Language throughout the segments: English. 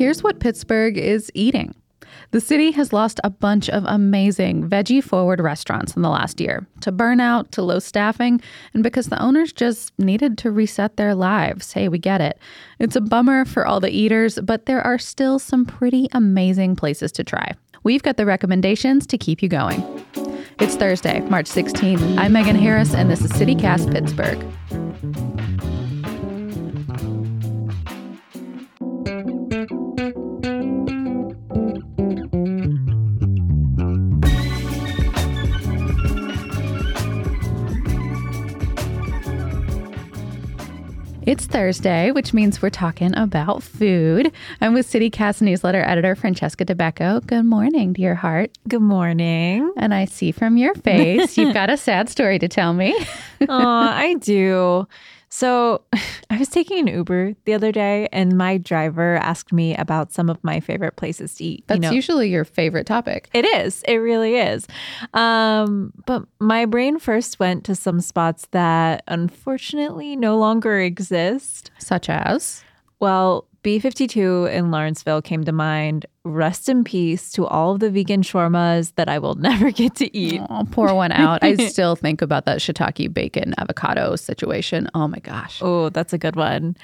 Here's what Pittsburgh is eating. The city has lost a bunch of amazing veggie forward restaurants in the last year to burnout, to low staffing, and because the owners just needed to reset their lives. Hey, we get it. It's a bummer for all the eaters, but there are still some pretty amazing places to try. We've got the recommendations to keep you going. It's Thursday, March 16th. I'm Megan Harris, and this is CityCast Pittsburgh. It's Thursday, which means we're talking about food. I'm with CityCast newsletter editor Francesca Dabecco. Good morning, dear heart. Good morning. And I see from your face you've got a sad story to tell me. oh, I do. So I was taking an Uber the other day, and my driver asked me about some of my favorite places to eat. That's you know, usually your favorite topic. It is. It really is. Um, but my brain first went to some spots that unfortunately no longer exist. Such as? Well, B52 in Lawrenceville came to mind rest in peace to all of the vegan shawarmas that I will never get to eat. I'll pour one out. I still think about that shiitake bacon avocado situation. Oh my gosh. Oh, that's a good one.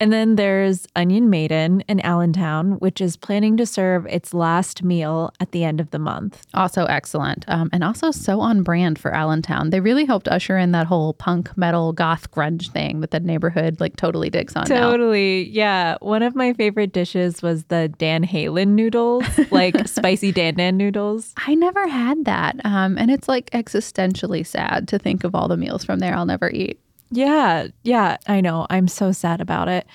And then there's Onion Maiden in Allentown, which is planning to serve its last meal at the end of the month. Also excellent. Um, and also so on brand for Allentown. They really helped usher in that whole punk metal goth grunge thing that the neighborhood like totally digs on Totally. Now. Yeah. One of my favorite dishes was the Dan Halen noodles, like spicy dan dan noodles. I never had that. Um, and it's like existentially sad to think of all the meals from there I'll never eat. Yeah, yeah, I know. I'm so sad about it.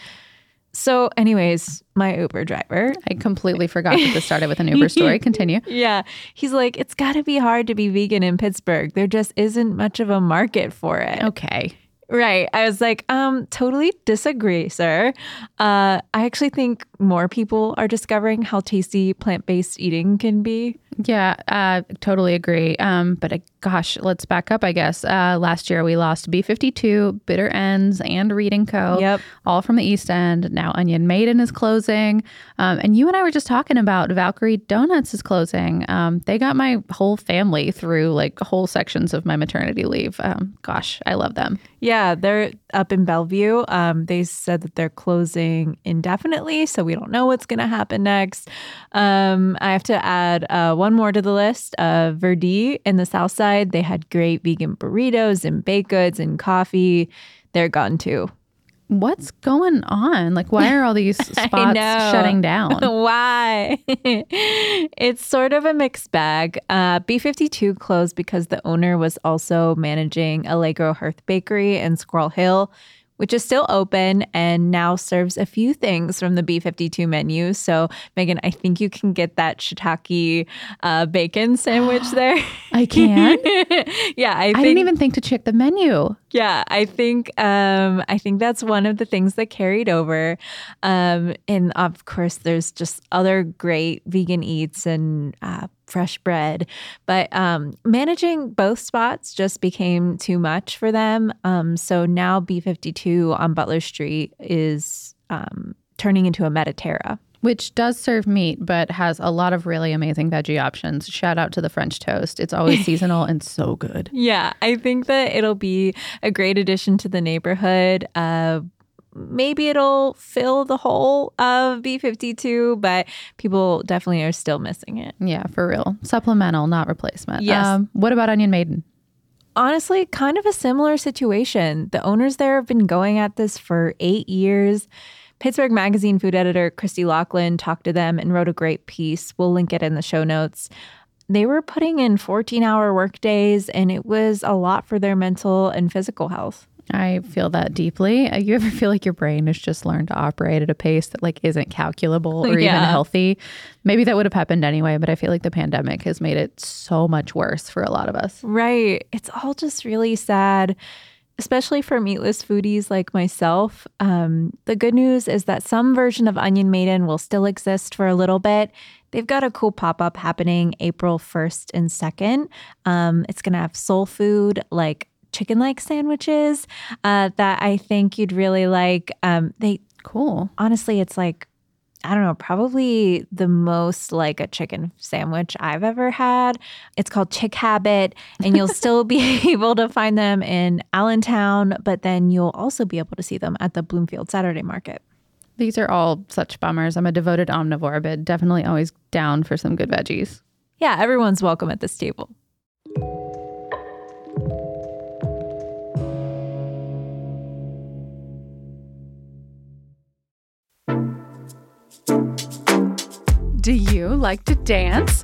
So, anyways, my Uber driver. I completely forgot that this started with an Uber story. Continue. yeah. He's like, it's got to be hard to be vegan in Pittsburgh. There just isn't much of a market for it. Okay. Right. I was like, um, totally disagree, sir. Uh, I actually think more people are discovering how tasty plant based eating can be. Yeah, uh, totally agree. Um, but uh, gosh, let's back up, I guess. Uh, last year we lost B52, Bitter Ends, and Reed & Co. Yep. All from the East End. Now Onion Maiden is closing. Um, and you and I were just talking about Valkyrie Donuts is closing. Um, they got my whole family through like whole sections of my maternity leave. Um, gosh, I love them. Yeah, they're up in Bellevue. Um, they said that they're closing indefinitely, so we don't know what's going to happen next. Um, I have to add uh, one more to the list. Uh, Verdi in the South Side, they had great vegan burritos and baked goods and coffee. They're gone too. What's going on? Like, why are all these spots shutting down? why? it's sort of a mixed bag. Uh, B52 closed because the owner was also managing Allegro Hearth Bakery in Squirrel Hill, which is still open and now serves a few things from the B52 menu. So, Megan, I think you can get that shiitake uh, bacon sandwich there. I can. yeah, I, think, I, didn't even think to check the menu. Yeah, I think um, I think that's one of the things that carried over. Um, and of course, there's just other great vegan eats and uh, fresh bread. But um, managing both spots just became too much for them. Um, so now B52 on Butler Street is um, turning into a Mediterra. Which does serve meat, but has a lot of really amazing veggie options. Shout out to the French toast. It's always seasonal and so good. Yeah, I think that it'll be a great addition to the neighborhood. Uh, maybe it'll fill the hole of B52, but people definitely are still missing it. Yeah, for real. Supplemental, not replacement. Yes. Um, what about Onion Maiden? Honestly, kind of a similar situation. The owners there have been going at this for eight years Pittsburgh Magazine food editor Kristy Locklin talked to them and wrote a great piece. We'll link it in the show notes. They were putting in 14 hour workdays, and it was a lot for their mental and physical health. I feel that deeply. Uh, You ever feel like your brain has just learned to operate at a pace that like isn't calculable or even healthy? Maybe that would have happened anyway, but I feel like the pandemic has made it so much worse for a lot of us. Right. It's all just really sad, especially for meatless foodies like myself. Um, the good news is that some version of Onion Maiden will still exist for a little bit. They've got a cool pop up happening April 1st and 2nd. Um, it's going to have soul food like chicken like sandwiches uh, that I think you'd really like. Um, they Cool. honestly, it's like, I don't know, probably the most like a chicken sandwich I've ever had. It's called Chick Habit, and you'll still be able to find them in Allentown, but then you'll also be able to see them at the Bloomfield Saturday Market. These are all such bummers. I'm a devoted omnivore, but definitely always down for some good veggies. Yeah, everyone's welcome at this table. Do you like to dance?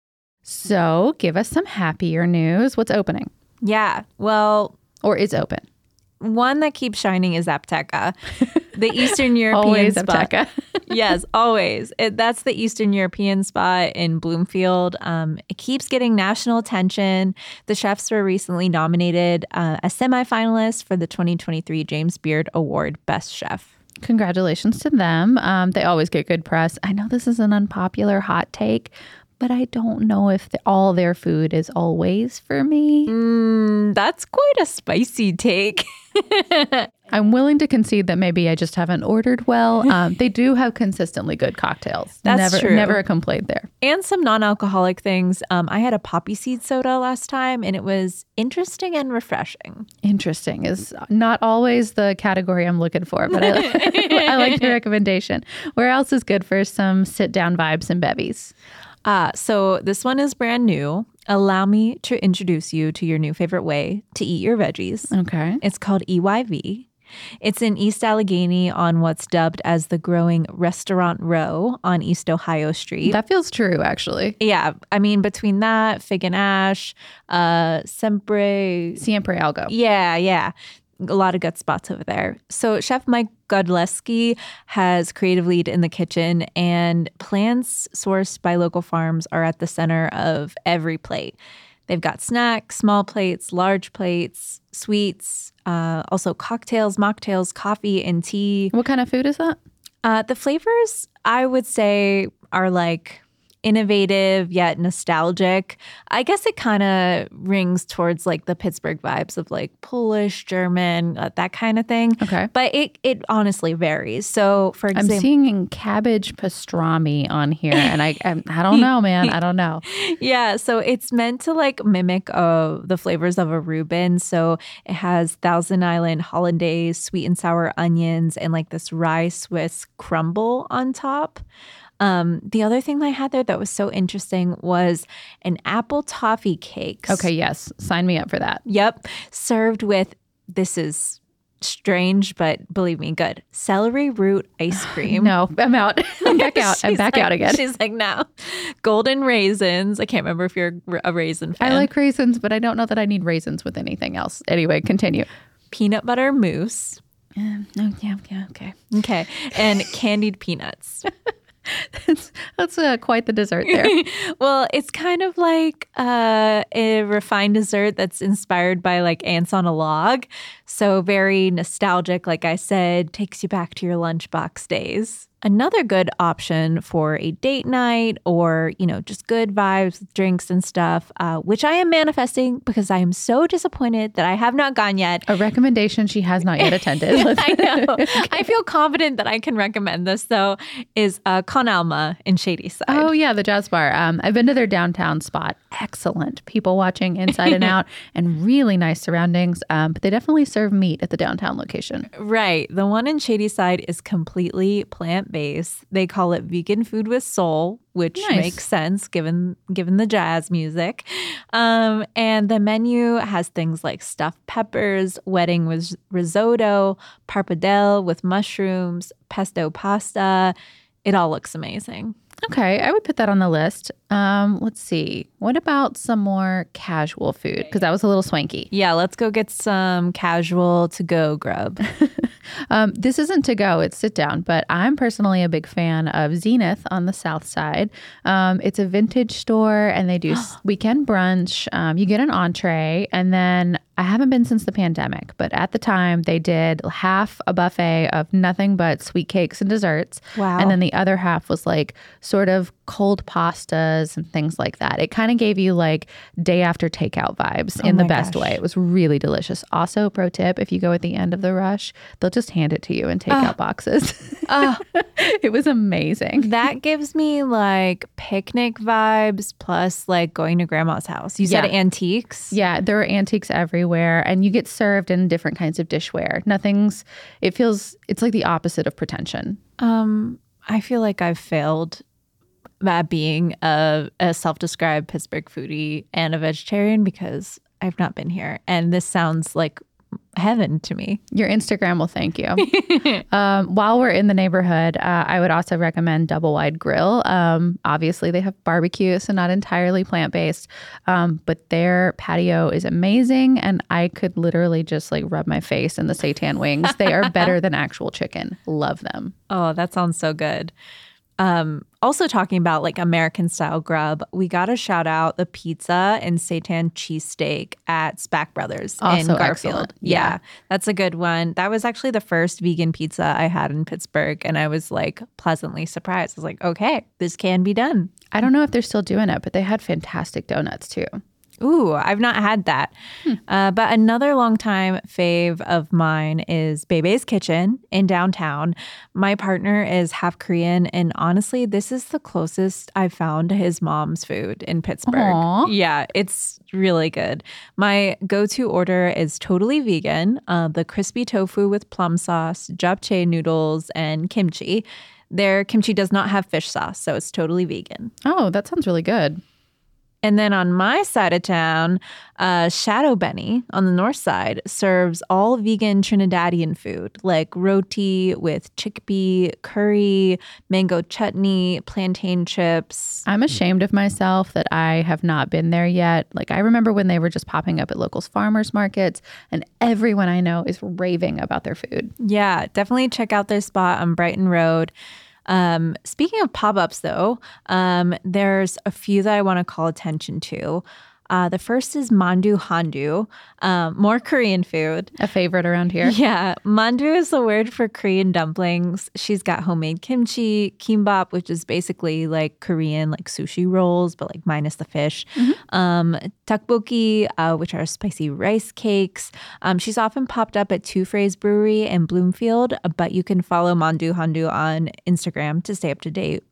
So, give us some happier news. What's opening Yeah, well, or is open? one that keeps shining is Apteka, the Eastern European Always spot. Yes, always. It, that's the Eastern European spot in Bloomfield. Um, it keeps getting national attention. The chefs were recently nominated uh, as semifinalists for the 2023 James Beard Award Best Chef. Congratulations to them. Um, they always get good press. I know this is an unpopular hot take, but I don't know if the, all their food is always for me. Mm, that's quite a spicy take. I'm willing to concede that maybe I just haven't ordered well. Um, they do have consistently good cocktails. That's never, true. Never a complaint there. and some non-alcoholic things. Um, I had a poppy seed soda last time, and it was interesting and refreshing. Interesting is not always the category I'm looking for, but I, I like the recommendation. Where else is good for some sit down vibes and bevies? Uh, so this one is brand new. Allow me to introduce you to your new favorite way to eat your veggies. Okay. It's called EYV. It's in East Allegheny on what's dubbed as the growing Restaurant Row on East Ohio Street. That feels true, actually. yeah, I mean between that, Fig and Ash, uh, Sempre, Siempre algo. yeah, yeah. A lot of good spots over there. So, Chef Mike Godleski has creative lead in the kitchen, and plants sourced by local farms are at the center of every plate. They've got snacks, small plates, large plates, sweets, uh, also cocktails, mocktails, coffee, and tea. What kind of food is that? Uh, the flavors, I would say, are like innovative yet nostalgic. I guess it kind of rings towards like the Pittsburgh vibes of like Polish, German, uh, that kind of thing. Okay. But it it honestly varies. So for I'm example, seeing cabbage pastrami on here, and I I, I don't know, man. I don't know. yeah, so it's meant to like mimic uh, the flavors of a Reuben. So it has Thousand Island hollandaise, sweet and sour onions, and like this rye Swiss crumble on top. Um, the other thing that I had there that was so interesting was an apple toffee cake. Okay, yes, sign me up for that. Yep. Served with this is strange, but believe me, good. Celery root ice cream. No, I'm out. I'm back out. I'm back like- out again. She's like, no. Golden raisins. I can't remember if you're a raisin fan. I like raisins, but I don't know that I need raisins with anything else. Anyway, continue. peanut butter mousse. Um, oh, yeah, yeah, okay. Okay. And candied peanuts. That's that's uh, quite the dessert there. well, it's kind of like uh, a refined dessert that's inspired by like ants on a log. So very nostalgic, like I said, takes you back to your lunchbox days. Another good option for a date night or, you know, just good vibes with drinks and stuff, uh, which I am manifesting because I am so disappointed that I have not gone yet. A recommendation she has not yet attended. I know. I feel confident that I can recommend this, though, is uh, Con Alma in Shadyside. Oh yeah, the jazz bar. Um, I've been to their downtown spot. Excellent. People watching inside and out, and really nice surroundings. Um, but they definitely serve meat at the downtown location. Right. The one in Shadyside is completely plant based. They call it vegan food with soul, which Nice. makes sense given given the jazz music. Um, and the menu has things like stuffed peppers, wedding with risotto, pappardelle with mushrooms, pesto pasta. It all looks amazing. Okay, I would put that on the list. Um, let's see. What about some more casual food? Because that was a little swanky. Yeah, let's go get some casual to go grub. Um, this isn't to go, it's sit down, but I'm personally a big fan of Zenith on the south side. Um, it's a vintage store and they do weekend brunch. Um, you get an entree, and then I haven't been since the pandemic, but at the time they did half a buffet of nothing but sweet cakes and desserts. Wow. And then the other half was like sort of cold pastas and things like that. It kind of gave you like day after takeout vibes oh in the best gosh. way. It was really delicious. Also, pro tip if you go at the end of the rush, they'll just hand it to you in takeout boxes. Oh, it was amazing. that gives me like picnic vibes plus like going to grandma's house. You said Yeah. antiques. Yeah, there are antiques everywhere, and you get served in different kinds of dishware. Nothing's, it feels, it's like the opposite of pretension. Um, I feel like I've failed at being a, a self-described Pittsburgh foodie and a vegetarian because I've not been here, and this sounds like heaven to me. Your Instagram will thank you. um, while we're in the neighborhood, uh, I would also recommend Double Wide Grill. Um, obviously, they have barbecue, so not entirely plant based, um, but their patio is amazing, and I could literally just like rub my face in the seitan wings. They are better than actual chicken. Love them. Oh, that sounds so good. Um, also talking about like American style grub, we got to shout out the pizza and seitan cheesesteak at Spak Brothers in Garfield. excellent. Yeah. Yeah. that's a good one. That was actually the first vegan pizza I had in Pittsburgh, and I was like pleasantly surprised. I was like, okay, this can be done. I don't know if they're still doing it, but they had fantastic donuts too. Ooh, I've not had that. Uh, but another longtime fave of mine is Bebe's Kitchen in downtown. My partner is half Korean, and honestly, this is the closest I've found to his mom's food in Pittsburgh. Aw. Yeah, it's really good. My go to order is totally vegan uh, the crispy tofu with plum sauce, japchae noodles, and kimchi. Their kimchi does not have fish sauce, so it's totally vegan. Oh, that sounds really good. And then on my side of town, uh, Shadow Beni on the north side serves all vegan Trinidadian food like roti with chickpea, curry, mango chutney, plantain chips. I'm ashamed of myself that I have not been there yet. Like, I remember when they were just popping up at locals farmers markets, and everyone I know is raving about their food. Yeah, definitely check out their spot on Brighton Road. Um, speaking of pop ups, though, um, there's a few that I want to call attention to. Uh, the first is mandu handu, um, more Korean food. A favorite around here. Yeah, mandu is the word for Korean dumplings. She's got homemade kimchi, kimbap, which is basically like Korean like sushi rolls, but like minus the fish. Um, tteokbokki, uh, which are spicy rice cakes. Um, she's often popped up at Two Phrase Brewery in Bloomfield, but you can follow Mandu Handu on Instagram to stay up to date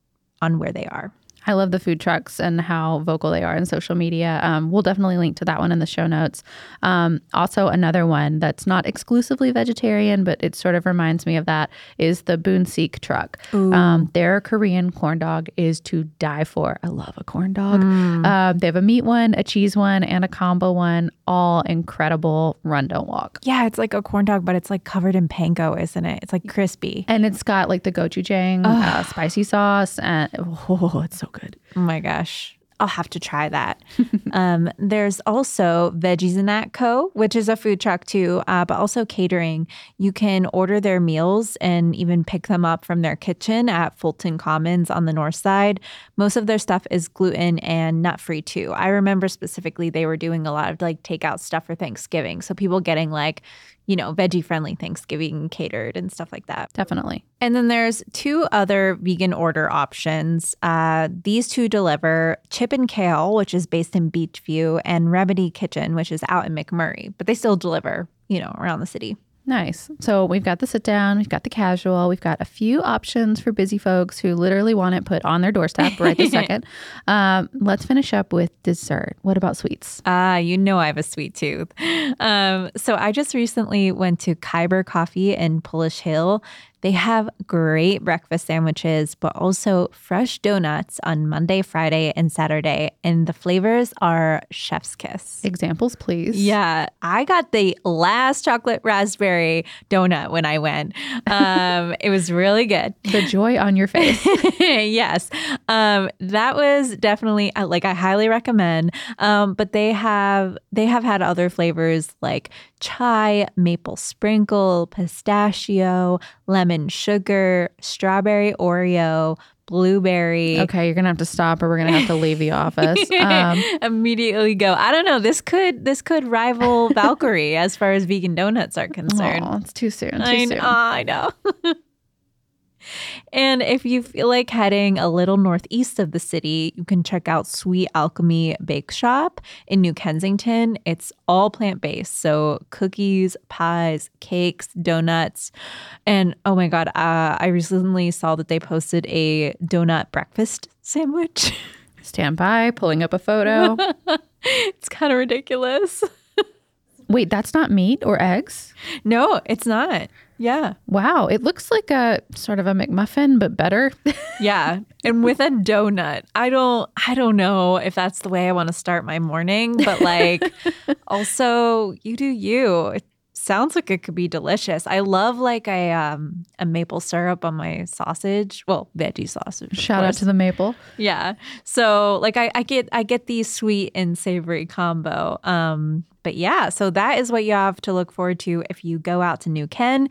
on where they are. I love the food trucks and how vocal they are in social media. Um, we'll definitely link to that one in the show notes. Um, also, another one that's not exclusively vegetarian, but it sort of reminds me of that is the Boon Seek truck. Um, their Korean corn dog is to die for. I love a corn dog. Um, they have a meat one, a cheese one, and a combo one. All incredible. Run, don't walk. Yeah, it's like a corn dog, but it's like covered in panko, isn't it? It's like crispy. And it's got like the gochujang uh, spicy sauce, and oh, it's so good. Oh my gosh. I'll have to try that. um, there's also Veggies and That Co., which is a food truck too, uh, but also catering. You can order their meals and even pick them up from their kitchen at Fulton Commons on the north side. Most of their stuff is gluten and nut free too. I remember specifically they were doing a lot of like takeout stuff for Thanksgiving. So people getting like, you know, veggie friendly Thanksgiving catered and stuff like that. Definitely. And then there's two other vegan order options. Uh, these two deliver Chip and Kale, which is based in Beechview, and Remedy Kitchen, which is out in McMurray, but they still deliver, you know, around the city. Nice. So we've got the sit down, we've got the casual, we've got a few options for busy folks who literally want it put on their doorstep right this second. Um, let's finish up with dessert. What about sweets? Ah, you know I have a sweet tooth. Um, so I just recently went to Kyber Coffee in Polish Hill. They have great breakfast sandwiches, but also fresh donuts on Monday, Friday, and Saturday. And the flavors are chef's kiss. Examples, please. Yeah, I got the last chocolate raspberry donut when I went. Um, it was really good. The joy on your face. yes, um, that was definitely uh, like I highly recommend. Um, but they have they have had other flavors like chai, maple sprinkle, pistachio, lemon sugar, strawberry Oreo, blueberry. Okay, you're gonna have to stop, or we're gonna have to leave the office. Um, Immediately go. I don't know. This could this could rival Valkyrie as far as vegan donuts are concerned. aw, it's too soon. Too I, soon. know, I know. And if you feel like heading a little northeast of the city, you can check out Sweet Alchemy Bake Shop in New Kensington. It's all plant based, so cookies, pies, cakes, donuts, and oh my god, uh, I recently saw that they posted a donut breakfast sandwich. Stand by, pulling up a photo. it's kind of ridiculous. Wait, that's not meat or eggs? No, it's not. Yeah. Wow, it looks like a sort of a McMuffin, but better. Yeah, and with a donut. I don't I don't know if that's the way I want to start my morning, but like also you do you. It sounds like it could be delicious. I love like a um a maple syrup on my sausage. Well, veggie sausage. Shout out to the maple. Yeah. So like I, I get I get the sweet and savory combo. Um but yeah, so that is what you have to look forward to if you go out to New Ken.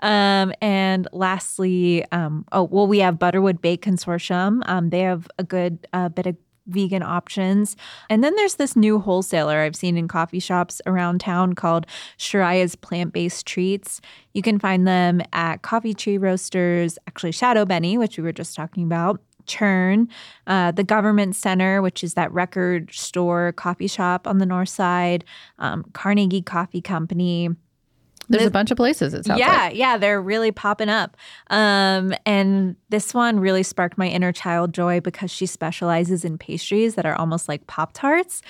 Um and lastly, um oh well we have Butterwood Bake Consortium. Um they have a good uh, bit of vegan options. And then there's this new wholesaler I've seen in coffee shops around town called Shariah's Plant Based Treats. You can find them at Coffee Tree Roasters, actually Shadow Beni, which we were just talking about. Churn, uh, the Government Center, which is that record store coffee shop on the north side, um, Carnegie Coffee Company, There's The- a bunch of places. It sounds yeah, like. yeah, they're really popping up. Um, and this one really sparked my inner child joy because she specializes in pastries that are almost like Pop Tarts.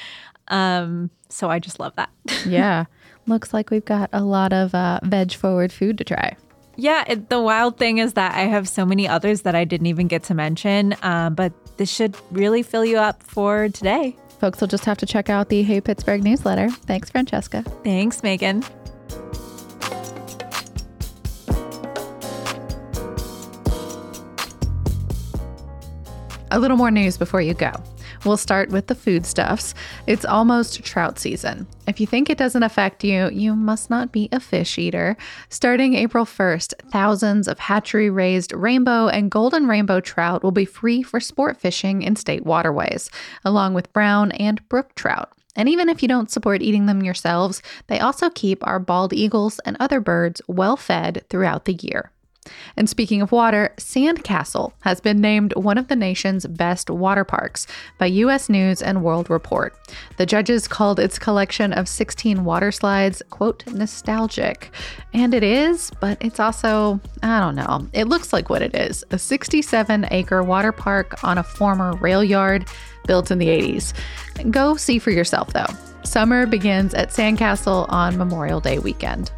Um, so I just love that. Yeah. Looks like we've got a lot of uh, veg forward food to try. Yeah, it, the wild thing is that I have so many others that I didn't even get to mention. Um, but this should really fill you up for today. Folks will just have to check out the Hey Pittsburgh newsletter. Thanks, Francesca. Thanks, Megan. A little more news before you go. We'll start with the foodstuffs. It's almost trout season. If you think it doesn't affect you, you must not be a fish eater. Starting April 1st, thousands of hatchery raised rainbow and golden rainbow trout will be free for sport fishing in state waterways, along with brown and brook trout. And even if you don't support eating them yourselves, they also keep our bald eagles and other birds well fed throughout the year. And speaking of water, Sandcastle has been named one of the nation's best water parks by US News and World Report. The judges called its collection of 16 water slides, quote, nostalgic. And it is, but it's also, I don't know, it looks like what it is a 67 acre water park on a former rail yard built in the 80s. Go see for yourself, though. Summer begins at Sandcastle on Memorial Day weekend.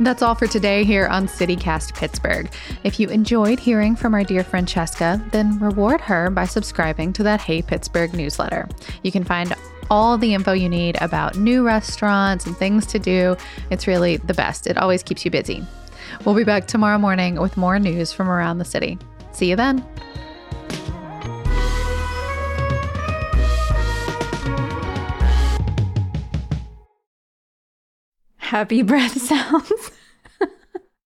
That's all for today here on CityCast Pittsburgh. If you enjoyed hearing from our dear Francesca, then reward her by subscribing to that Hey Pittsburgh newsletter. You can find all the info you need about new restaurants and things to do. It's really the best. It always keeps you busy. We'll be back tomorrow morning with more news from around the city. See you then. Happy breath sounds.